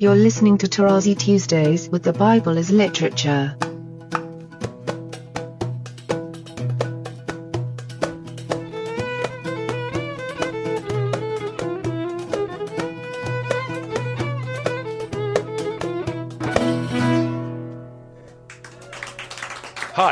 You're listening to Tarazi Tuesdays with the Bible as Literature.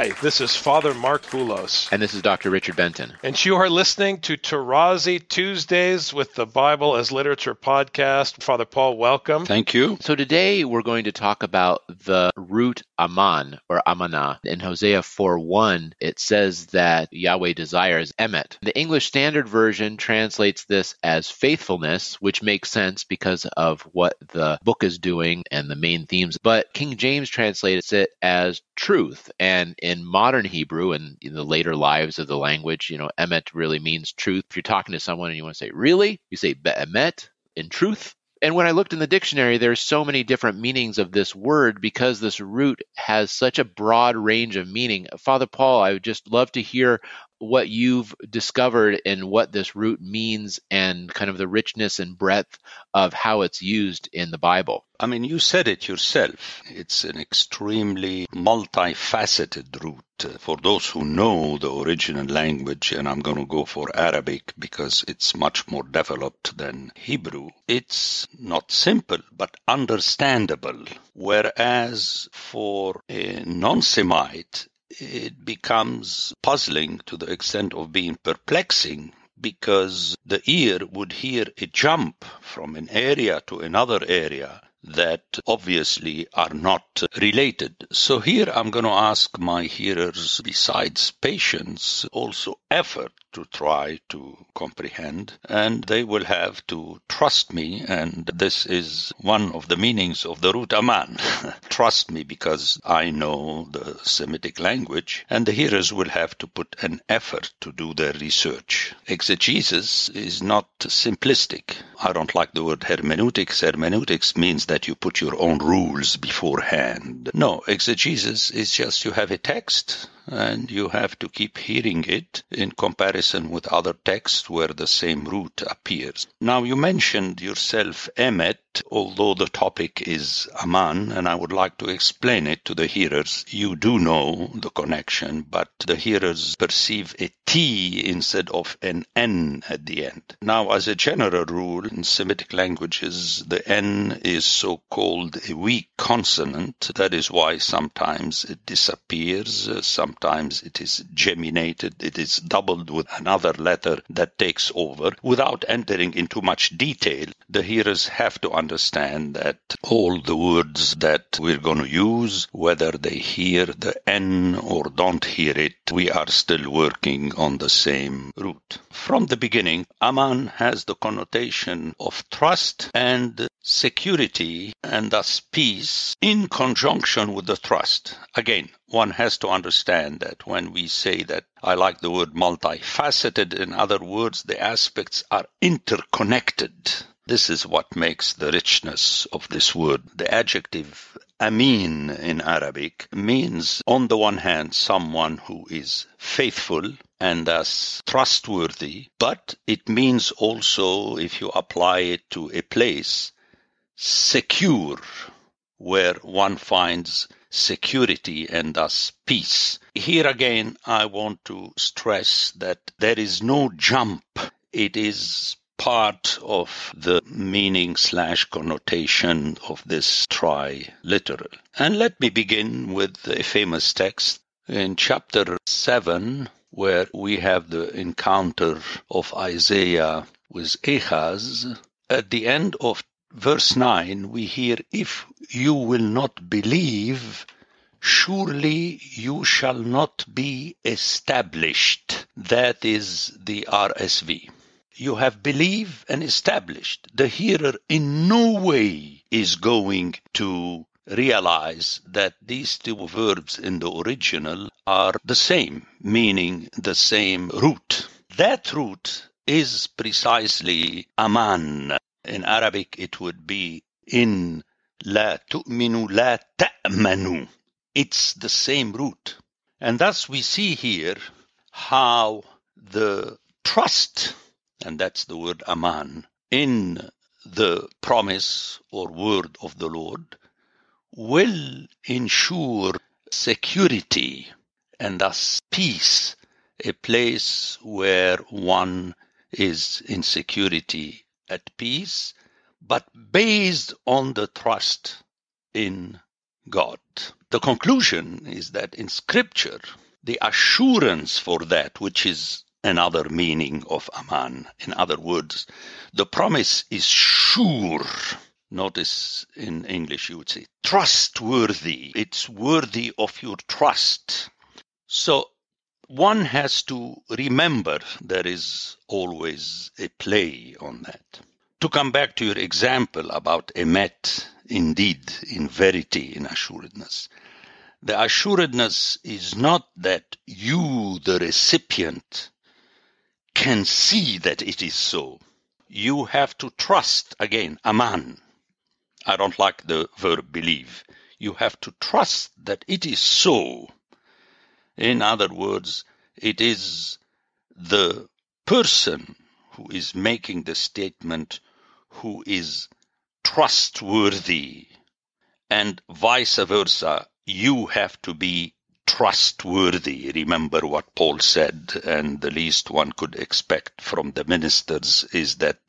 Hi, this is Father Mark Boulos. And this is Dr. Richard Benton. And you are listening to Tarazi Tuesdays with the Bible as Literature podcast. Father Paul, welcome. Thank you. So today we're going to talk about the root aman or amana. In Hosea 4:1, it says that Yahweh desires emet. The English Standard Version translates this as faithfulness, which makes sense because of what the book is doing and the main themes. But King James translates it as truth. And in modern Hebrew and in the later lives of the language, you know, emet really means truth. If you're talking to someone and you want to say, really? You say be'emet in truth. And when I looked in the dictionary, there's so many different meanings of this word because this root has such a broad range of meaning. Father Paul, I would just love to hear what you've discovered and what this root means and kind of the richness and breadth of how it's used in the Bible. I mean, you said it yourself. It's an extremely multifaceted root. Uh, for those who know the original language, and I'm going to go for Arabic because it's much more developed than Hebrew, it's not simple but understandable. Whereas for a non Semite, it becomes puzzling to the extent of being perplexing because the ear would hear a jump from an area to another area that obviously are not related. So here I'm going to ask my hearers, besides patience, also effort to try to comprehend, and they will have to trust me, and this is one of the meanings of the root aman. trust me because I know the Semitic language, and the hearers will have to put an effort to do their research. Exegesis is not simplistic. I don't like the word hermeneutics. Hermeneutics means that you put your own rules beforehand. No, exegesis is just you have a text and you have to keep hearing it in comparison with other texts where the same root appears. Now, you mentioned yourself emet, although the topic is aman, and I would like to explain it to the hearers. You do know the connection, but the hearers perceive a T instead of an N at the end. Now, as a general rule, in Semitic languages, the N is so called a weak consonant. That is why sometimes it disappears, sometimes it is geminated, it is doubled with another letter that takes over. Without entering into much detail, the hearers have to understand that all the words that we're going to use, whether they hear the N or don't hear it, we are still working on the same root. From the beginning, Aman has the connotation of trust and security and thus peace in conjunction with the trust. Again, one has to understand that when we say that I like the word multifaceted, in other words, the aspects are interconnected. This is what makes the richness of this word. The adjective Amin in Arabic means, on the one hand, someone who is faithful and thus trustworthy, but it means also, if you apply it to a place, secure, where one finds security and thus peace. Here again, I want to stress that there is no jump. It is part of the meaning slash connotation of this triliteral. And let me begin with a famous text in chapter 7, where we have the encounter of Isaiah with Ahaz. At the end of verse 9, we hear, If you will not believe, surely you shall not be established. That is the RSV you have believed and established. The hearer in no way is going to realize that these two verbs in the original are the same, meaning the same root. That root is precisely aman. In Arabic, it would be in la tu'minu la ta'manu. It's the same root. And thus we see here how the trust and that's the word aman, in the promise or word of the Lord will ensure security and thus peace, a place where one is in security at peace, but based on the trust in God. The conclusion is that in Scripture, the assurance for that, which is another meaning of Aman. In other words, the promise is sure. Notice in English you would say trustworthy. It's worthy of your trust. So one has to remember there is always a play on that. To come back to your example about emet, indeed, in verity, in assuredness. The assuredness is not that you, the recipient, can see that it is so. You have to trust, again, aman. I don't like the verb believe. You have to trust that it is so. In other words, it is the person who is making the statement who is trustworthy and vice versa. You have to be trustworthy. Remember what Paul said, and the least one could expect from the ministers is that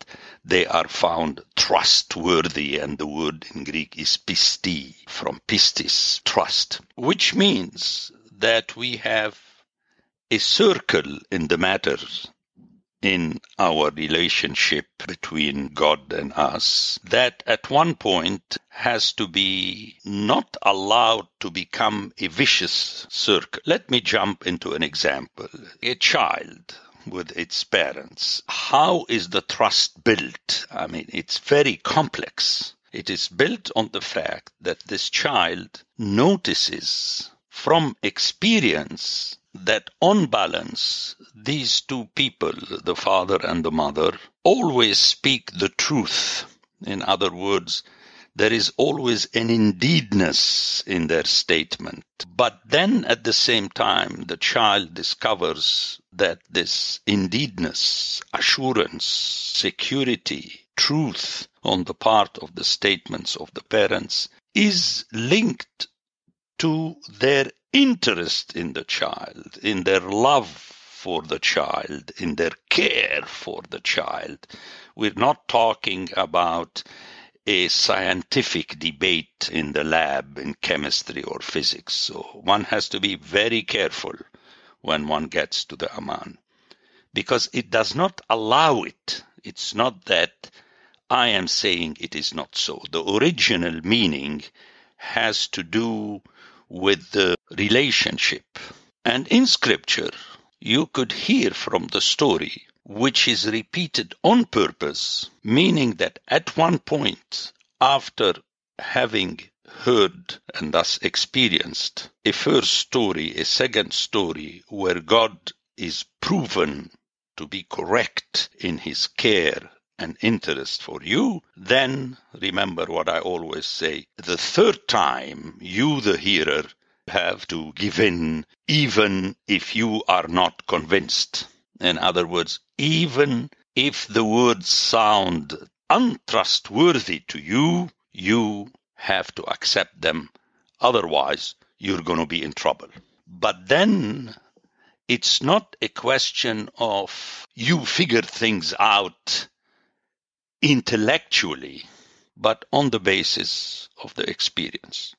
they are found trustworthy, and the word in Greek is pisti, from pistis, trust, which means that we have a circle in the matter in our relationship between God and us that at one point has to be not allowed to become a vicious circle. Let me jump into an example. A child with its parents. How is the trust built? I mean, it's very complex. It is built on the fact that this child notices from experience that on balance, these two people, the father and the mother, always speak the truth. In other words, there is always an indeedness in their statement. But then at the same time, the child discovers that this indeedness, assurance, security, truth on the part of the statements of the parents is linked to their interest in the child, in their love for the child, in their care for the child. We're not talking about a scientific debate in the lab in chemistry or physics. So one has to be very careful when one gets to the Aman because it does not allow it. It's not that I am saying it is not so. The original meaning has to do with the relationship. And in scripture, you could hear from the story, which is repeated on purpose, meaning that at one point, after having heard and thus experienced a first story, a second story, where God is proven to be correct in his care and interest for you, then remember what I always say. The third time, you, the hearer, have to give in, even if you are not convinced. In other words, even if the words sound untrustworthy to you, you have to accept them. Otherwise, you're going to be in trouble. But then it's not a question of you figure things out intellectually, but on the basis of the experience.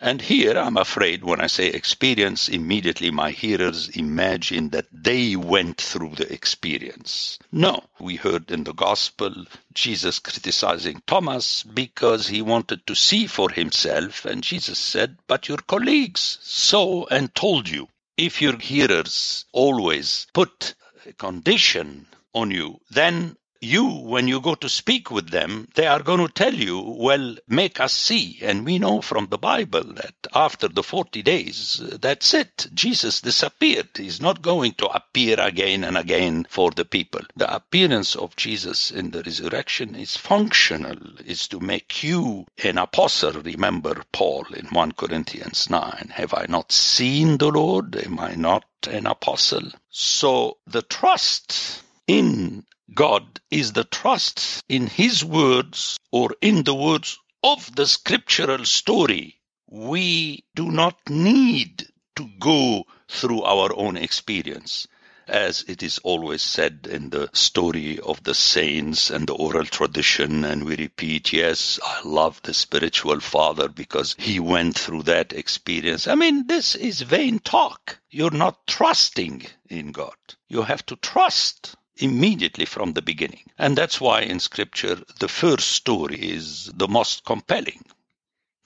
And here, I'm afraid, when I say experience, immediately my hearers imagine that they went through the experience. No, we heard in the gospel Jesus criticizing Thomas because he wanted to see for himself, and Jesus said, But your colleagues saw and told you. If your hearers always put a condition on you, then you, when you go to speak with them, they are going to tell you, well, make us see. And we know from the Bible that after the 40 days, that's it. Jesus disappeared. He's not going to appear again and again for the people. The appearance of Jesus in the resurrection is functional, is to make you an apostle. Remember Paul in 1 Corinthians 9. Have I not seen the Lord? Am I not an apostle? So the trust in God is the trust in His words or in the words of the scriptural story. We do not need to go through our own experience as it is always said in the story of the saints and the oral tradition, and we repeat, yes, I love the spiritual father because he went through that experience. I mean, this is vain talk. You're not trusting in God. You have to trust immediately from the beginning. And that's why in scripture, the first story is the most compelling.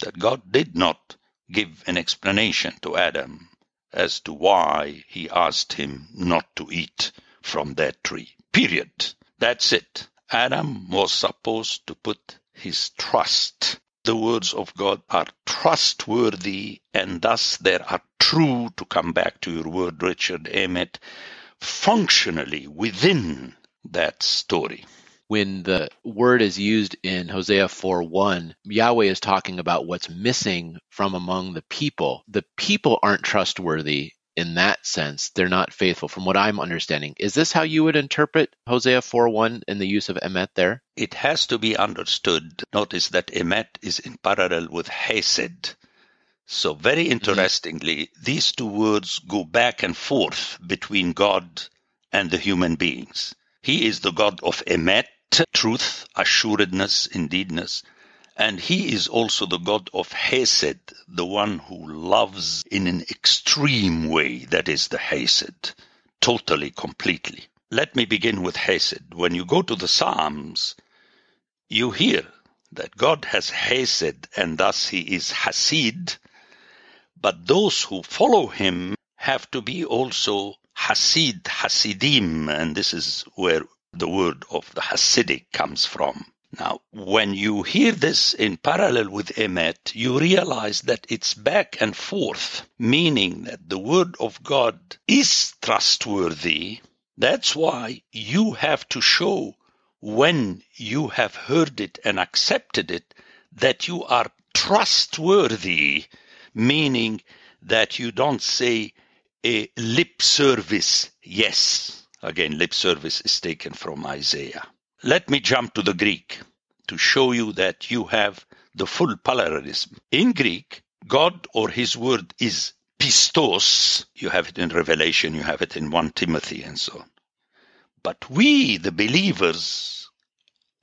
That God did not give an explanation to Adam as to why he asked him not to eat from that tree. Period. That's it. Adam was supposed to put his trust. The words of God are trustworthy and thus they are true, to come back to your word, Richard emet, functionally within that story when the word is used in Hosea 4 1, Yahweh is talking about what's missing from among the people. The people aren't trustworthy in that sense. They're not faithful, from what I'm understanding. Is this how you would interpret Hosea 4 1 in the use of emet there? It has to be understood. Notice that emet is in parallel with hesed. So, very mm-hmm. interestingly, mm-hmm. these two words go back and forth between God and the human beings. He is the God of emet, truth, assuredness, indeedness. And he is also the God of Hesed, the one who loves in an extreme way. That is the Hesed, totally, completely. Let me begin with Hesed. When you go to the Psalms, you hear that God has Hesed and thus he is Hasid, but those who follow him have to be also Hasid, Hasidim, and this is where the word of the Hasidic comes from. Now, when you hear this in parallel with Emet, you realize that it's back and forth, meaning that the word of God is trustworthy. That's why you have to show when you have heard it and accepted it that you are trustworthy, meaning that you don't say a lip service yes Again, lip service is taken from Isaiah. Let me jump to the Greek to show you that you have the full parallelism. In Greek, God or his word is pistos. You have it in Revelation, you have it in 1 Timothy and so on. But we, the believers,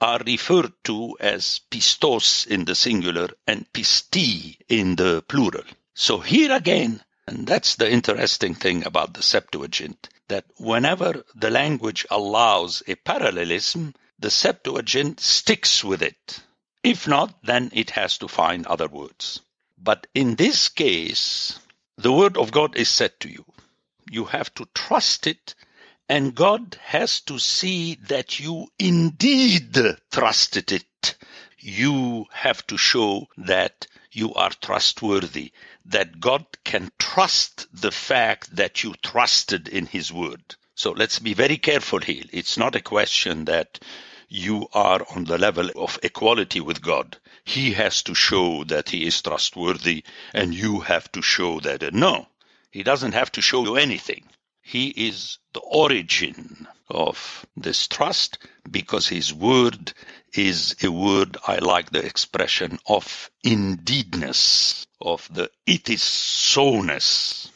are referred to as pistos in the singular and pisti in the plural. So here again, and that's the interesting thing about the Septuagint, that whenever the language allows a parallelism, the Septuagint sticks with it. If not, then it has to find other words. But in this case, the word of God is said to you. You have to trust it, and God has to see that you indeed trusted it. You have to show that you are trustworthy, that God can trust the fact that you trusted in His word. So let's be very careful here. It's not a question that you are on the level of equality with God. He has to show that He is trustworthy, and you have to show that. No, He doesn't have to show you anything. He is the origin of this trust because His word is a word I like the expression of indeedness, of the it is so-ness.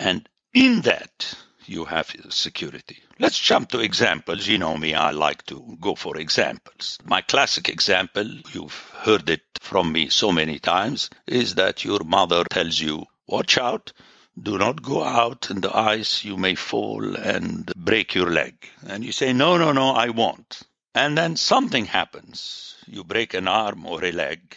And in that you have security. Let's jump to examples. You know me, I like to go for examples. My classic example, you've heard it from me so many times, is that your mother tells you, watch out, do not go out in the ice, you may fall and break your leg. And you say, no, no, no, I won't and then something happens. You break an arm or a leg.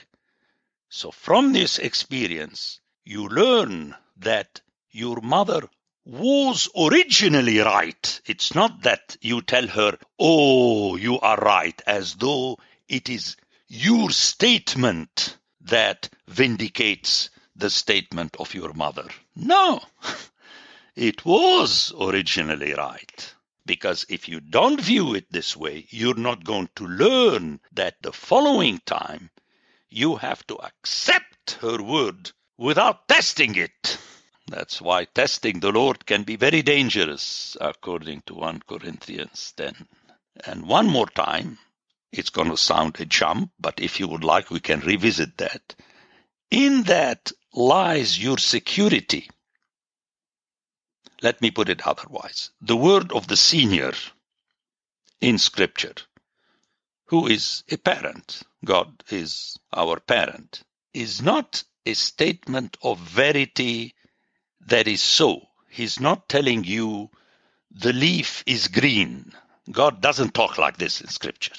So from this experience, you learn that your mother was originally right. It's not that you tell her, oh, you are right, as though it is your statement that vindicates the statement of your mother. No, it was originally right. Because if you don't view it this way, you're not going to learn that the following time you have to accept her word without testing it. That's why testing the Lord can be very dangerous, according to 1 Corinthians 10. And one more time, it's going to sound a jump, but if you would like, we can revisit that. In that lies your security. Let me put it otherwise. The word of the senior in Scripture, who is a parent, God is our parent, is not a statement of verity that is so. He's not telling you the leaf is green. God doesn't talk like this in Scripture.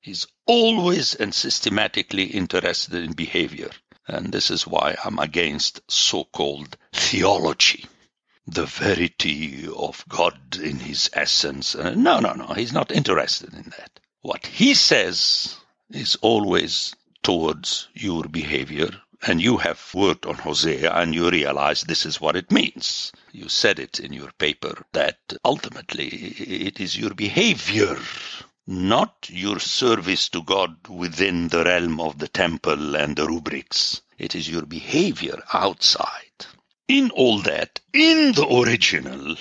He's always and systematically interested in behavior. And this is why I'm against so called theology. The verity of God in his essence. Uh, no, no, no. He's not interested in that. What he says is always towards your behavior. And you have worked on Hosea and you realize this is what it means. You said it in your paper that ultimately it is your behavior not your service to God within the realm of the temple and the rubrics. It is your behavior outside. In all that, in the original,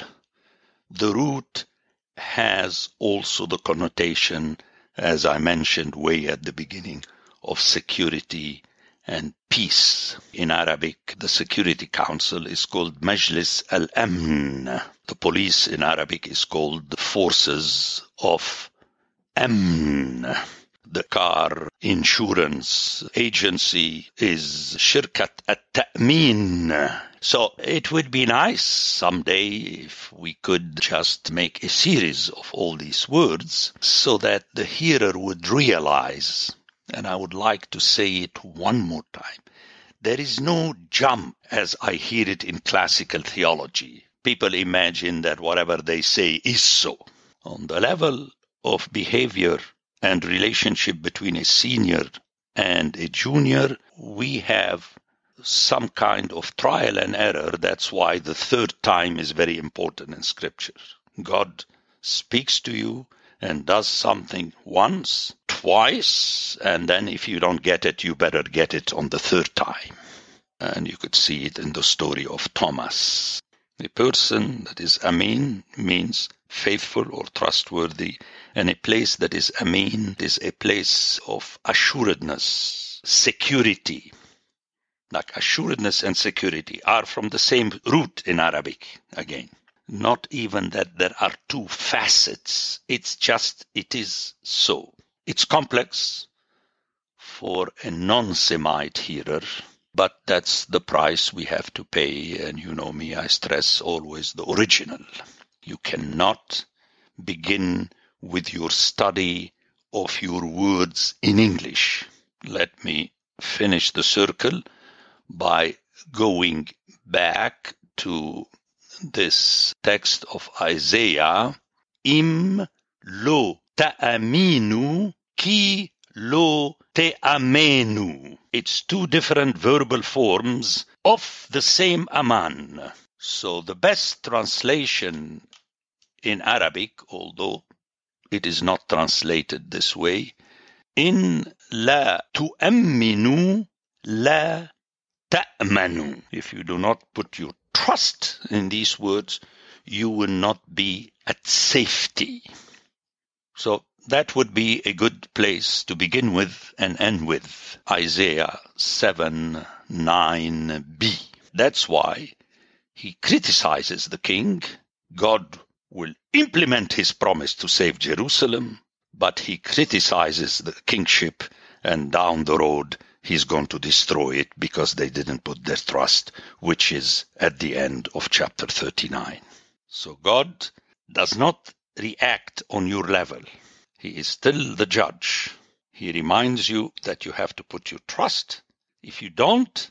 the root has also the connotation, as I mentioned way at the beginning, of security and peace. In Arabic, the Security Council is called Majlis al-Amn. The police in Arabic is called the Forces of Amn. The car insurance agency is Shirkat at-Ta'min. So it would be nice someday if we could just make a series of all these words so that the hearer would realize, and I would like to say it one more time, there is no jump as I hear it in classical theology. People imagine that whatever they say is so. On the level of behavior and relationship between a senior and a junior, we have some kind of trial and error. That's why the third time is very important in scripture. God speaks to you and does something once, twice, and then if you don't get it, you better get it on the third time. And you could see it in the story of Thomas. The person that is Amin means faithful or trustworthy and a place that is Amin is a place of assuredness, security. Like assuredness and security are from the same root in Arabic again. Not even that there are two facets. It's just, it is so. It's complex for a non-Semite hearer, but that's the price we have to pay. And you know me, I stress always the original. You cannot begin with your study of your words in English. Let me finish the circle by going back to this text of Isaiah. Im lo ta'aminu ki lo te'amenu. It's two different verbal forms of the same aman. So the best translation in Arabic, although it is not translated this way. In la tu'amminu la ta'manu. If you do not put your trust in these words, you will not be at safety. So that would be a good place to begin with and end with. Isaiah 7 9b. That's why he criticizes the king. God will implement his promise to save Jerusalem, but he criticizes the kingship and down the road he's going to destroy it because they didn't put their trust, which is at the end of chapter 39. So God does not react on your level. He is still the judge. He reminds you that you have to put your trust. If you don't,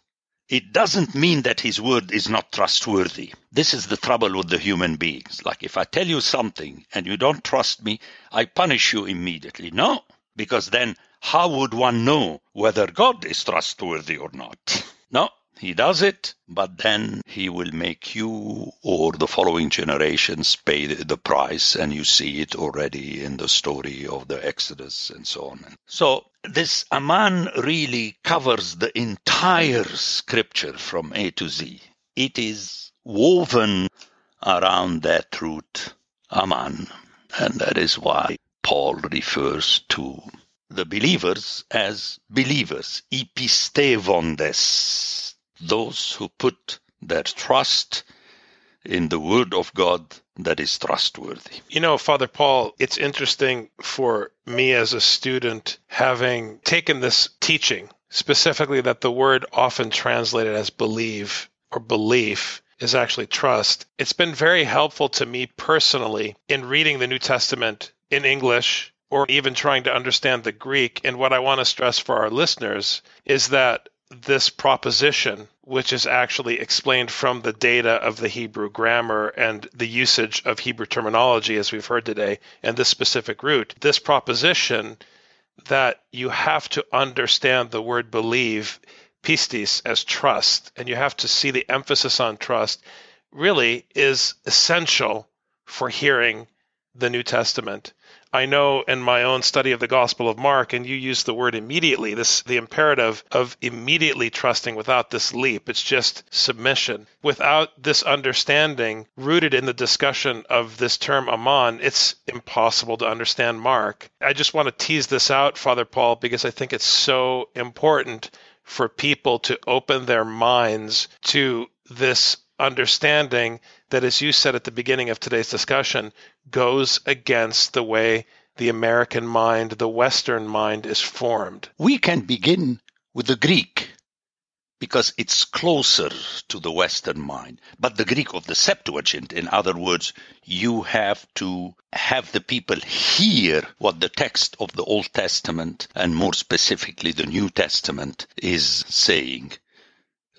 it doesn't mean that his word is not trustworthy. This is the trouble with the human beings. Like if I tell you something and you don't trust me, I punish you immediately. No, because then how would one know whether God is trustworthy or not? No, he does it, but then he will make you or the following generations pay the price, and you see it already in the story of the Exodus and so on. So this Aman really covers the entire scripture from A to Z. it is woven around that root, aman. And that is why Paul refers to the believers as believers, epistevondes, those who put their trust in the word of God that is trustworthy. You know, Father Paul, it's interesting for me as a student having taken this teaching, specifically that the word often translated as believe or belief is actually trust. It's been very helpful to me personally in reading the New Testament in English or even trying to understand the Greek. And what I want to stress for our listeners is that this proposition, which is actually explained from the data of the Hebrew grammar and the usage of Hebrew terminology, as we've heard today, and this specific root, this proposition that you have to understand the word believe, pistis, as trust, and you have to see the emphasis on trust, really is essential for hearing the New Testament. I know in my own study of the Gospel of Mark, and you use the word immediately, this the imperative of immediately trusting without this leap. It's just submission. Without this understanding rooted in the discussion of this term aman, it's impossible to understand Mark. I just want to tease this out, Father Paul, because I think it's so important for people to open their minds to this understanding that, as you said at the beginning of today's discussion, goes against the way the American mind, the Western mind is formed. We can begin with the Greek because it's closer to the Western mind. But the Greek of the Septuagint, in other words, you have to have the people hear what the text of the Old Testament and more specifically the New Testament is saying.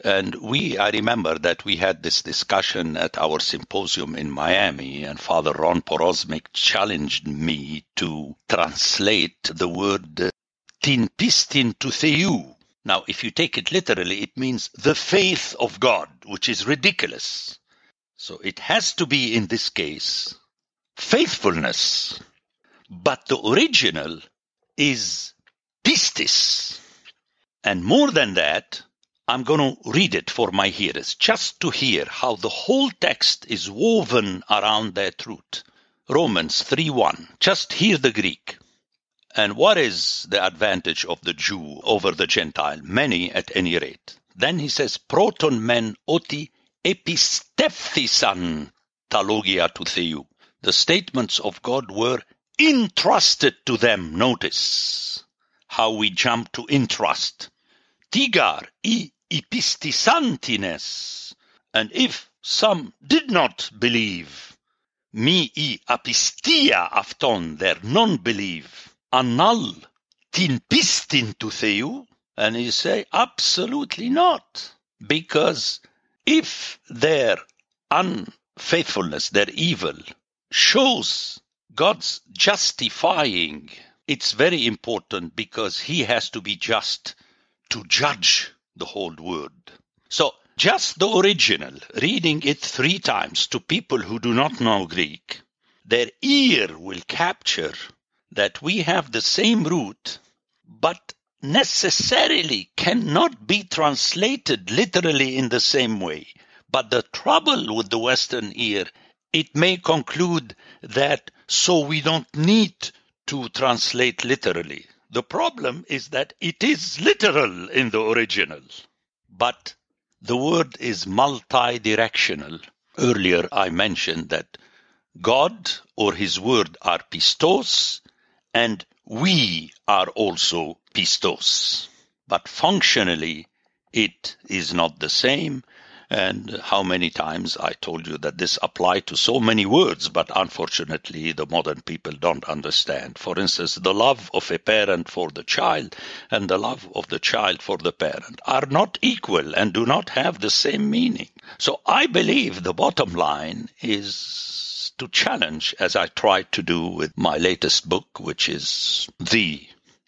And we, I remember that we had this discussion at our symposium in Miami, and Father Ron Porosmik challenged me to translate the word tin pistin to theou. Now, if you take it literally, it means the faith of God, which is ridiculous. So it has to be, in this case, faithfulness. But the original is pistis. And more than that, I'm going to read it for my hearers, just to hear how the whole text is woven around that truth. Romans 3:1. Just hear the Greek. And what is the advantage of the Jew over the Gentile? Many at any rate. Then he says, Proton men oti epistephthisan talogia to theou. The statements of God were entrusted to them. Notice how we jump to entrust. Tigar i epistisantines. And if some did not believe, mi i apistia afton their non-believe, annal tin pistin to theou? And you say, absolutely not. Because if their unfaithfulness, their evil, shows God's justifying, it's very important because he has to be just to judge the whole word. So just the original, reading it three times to people who do not know Greek, their ear will capture that we have the same root, but necessarily cannot be translated literally in the same way. But the trouble with the Western ear, it may conclude that so we don't need to translate literally. The problem is that it is literal in the original, but the word is multi-directional. Earlier I mentioned that God or his word are pistos and we are also pistos. But functionally it is not the same and how many times I told you that this applied to so many words, but unfortunately the modern people don't understand. For instance, the love of a parent for the child and the love of the child for the parent are not equal and do not have the same meaning. So I believe the bottom line is to challenge, as I tried to do with my latest book, which is the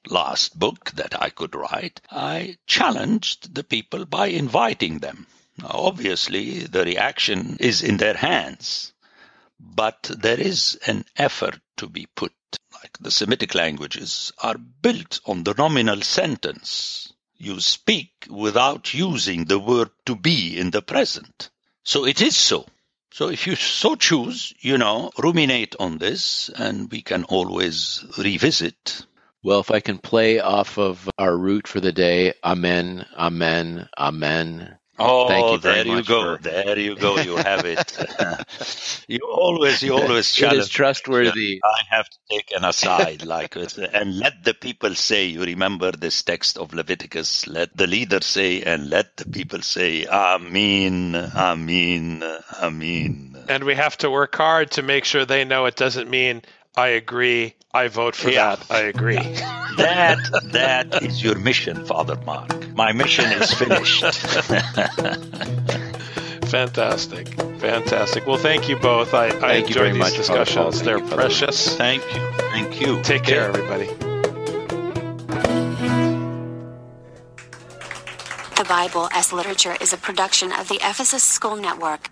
last book that I could write, I challenged the people by inviting them Obviously, the reaction is in their hands, but there is an effort to be put. Like the Semitic languages are built on the nominal sentence. You speak without using the verb to be in the present. So it is so. So if you so choose, you know, ruminate on this and we can always revisit. Well, if I can play off of our root for the day, Amen, Amen, Amen. Oh, Thank you very there you much go. for- There you go. You have it. you always, you always It is challenge. trustworthy. I have to take an aside, like, it, and let the people say. You remember this text of Leviticus? Let the leader say, and let the people say, Amen, Amen, Amen. And we have to work hard to make sure they know it doesn't mean I agree, I vote for Yeah. that, I agree. That that is your mission, Father Mark. My mission is finished. Fantastic. Fantastic. Well, thank you both. I, I Thank you enjoy very these much, discussions. Thank They're you, precious. Thank you, thank you. Take care, everybody. The Bible as Literature is a production of the Ephesus School Network.